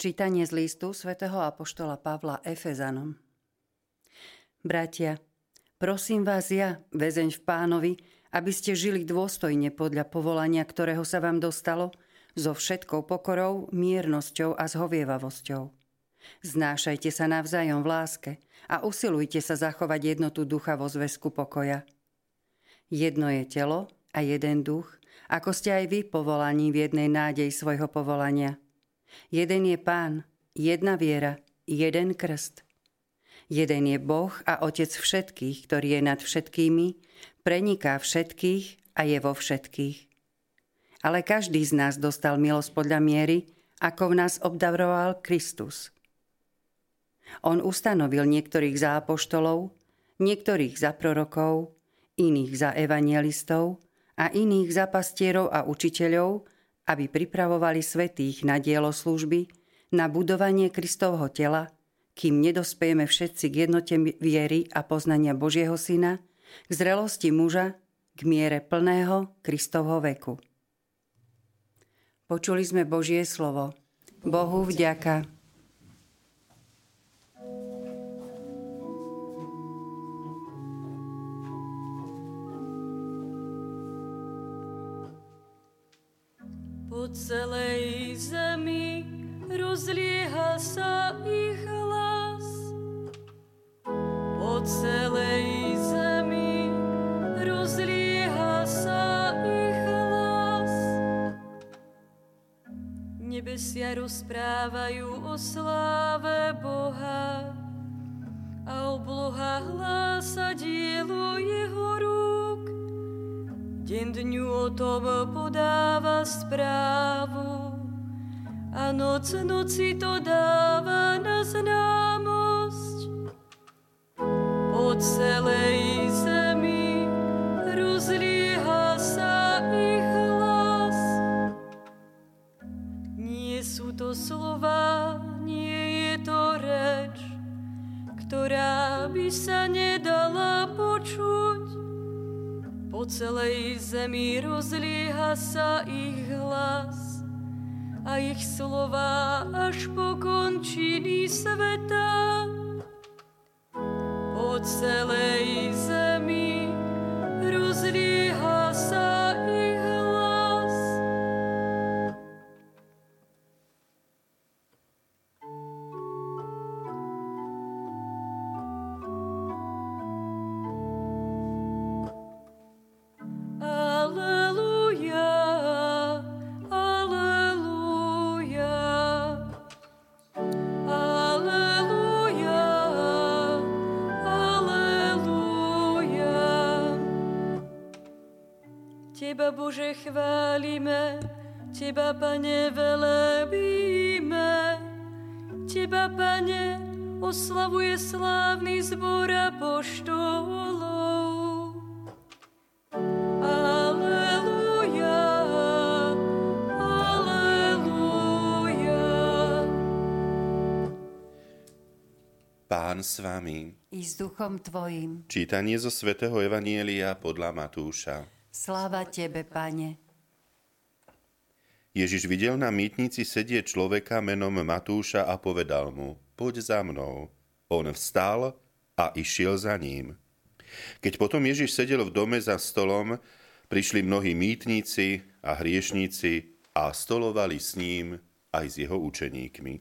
Čítanie z listu svätého Apoštola Pavla Efezanom. Bratia, prosím vás ja, väzeň v pánovi, aby ste žili dôstojne podľa povolania, ktorého sa vám dostalo, so všetkou pokorou, miernosťou a zhovievavosťou. Znášajte sa navzájom v láske a usilujte sa zachovať jednotu ducha vo zväzku pokoja. Jedno je telo a jeden duch, ako ste aj vy povolaní v jednej nádej svojho povolania – Jeden je Pán, jedna viera, jeden krst. Jeden je Boh a Otec všetkých, ktorý je nad všetkými, preniká všetkých a je vo všetkých. Ale každý z nás dostal milosť podľa miery, ako v nás obdaroval Kristus. On ustanovil niektorých za apoštolov, niektorých za prorokov, iných za evangelistov a iných za pastierov a učiteľov, aby pripravovali svetých na dielo služby, na budovanie Kristovho tela, kým nedospejeme všetci k jednote viery a poznania Božieho Syna, k zrelosti muža, k miere plného Kristovho veku. Počuli sme Božie slovo. Bohu vďaka. Celej zemi rozlieha sa ich hlas. Po celej zemi rozlieha sa ich hlas. Nebesia rozprávajú o sláve Boha a obloha hlása dielo Deň dňu o tom podáva správu a noc noci to dáva na známosť. Po celej zemi rozlieha sa ich hlas. Nie sú to slova, nie je to reč, ktorá by sa nedala po celej zemi rozlieha sa ich hlas a ich slova až po končiny sveta. Po celej Teba, Bože, chválime, Teba, Pane, velebíme. Teba, Pane, oslavuje slávny zbor apoštolov. Aleluja, aleluja. Pán s vami. I s duchom tvojim. Čítanie zo svätého Evanielia podľa Matúša. Sláva tebe, Pane. Ježiš videl na mýtnici sedieť človeka menom Matúša a povedal mu, poď za mnou. On vstal a išiel za ním. Keď potom Ježiš sedel v dome za stolom, prišli mnohí mýtnici a hriešníci a stolovali s ním aj s jeho učeníkmi.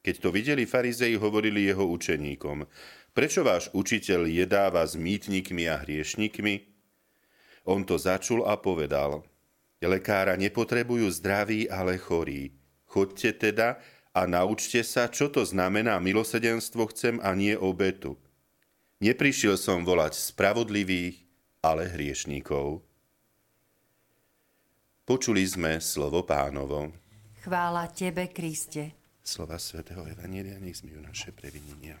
Keď to videli farizei, hovorili jeho učeníkom, prečo váš učiteľ jedáva s mýtnikmi a hriešnikmi? On to začul a povedal, lekára nepotrebujú zdraví, ale chorí. Chodte teda a naučte sa, čo to znamená milosedenstvo chcem a nie obetu. Neprišiel som volať spravodlivých, ale hriešníkov. Počuli sme slovo pánovo. Chvála tebe, Kriste. Slova svätého Evanielia nech zmijú naše previnenia.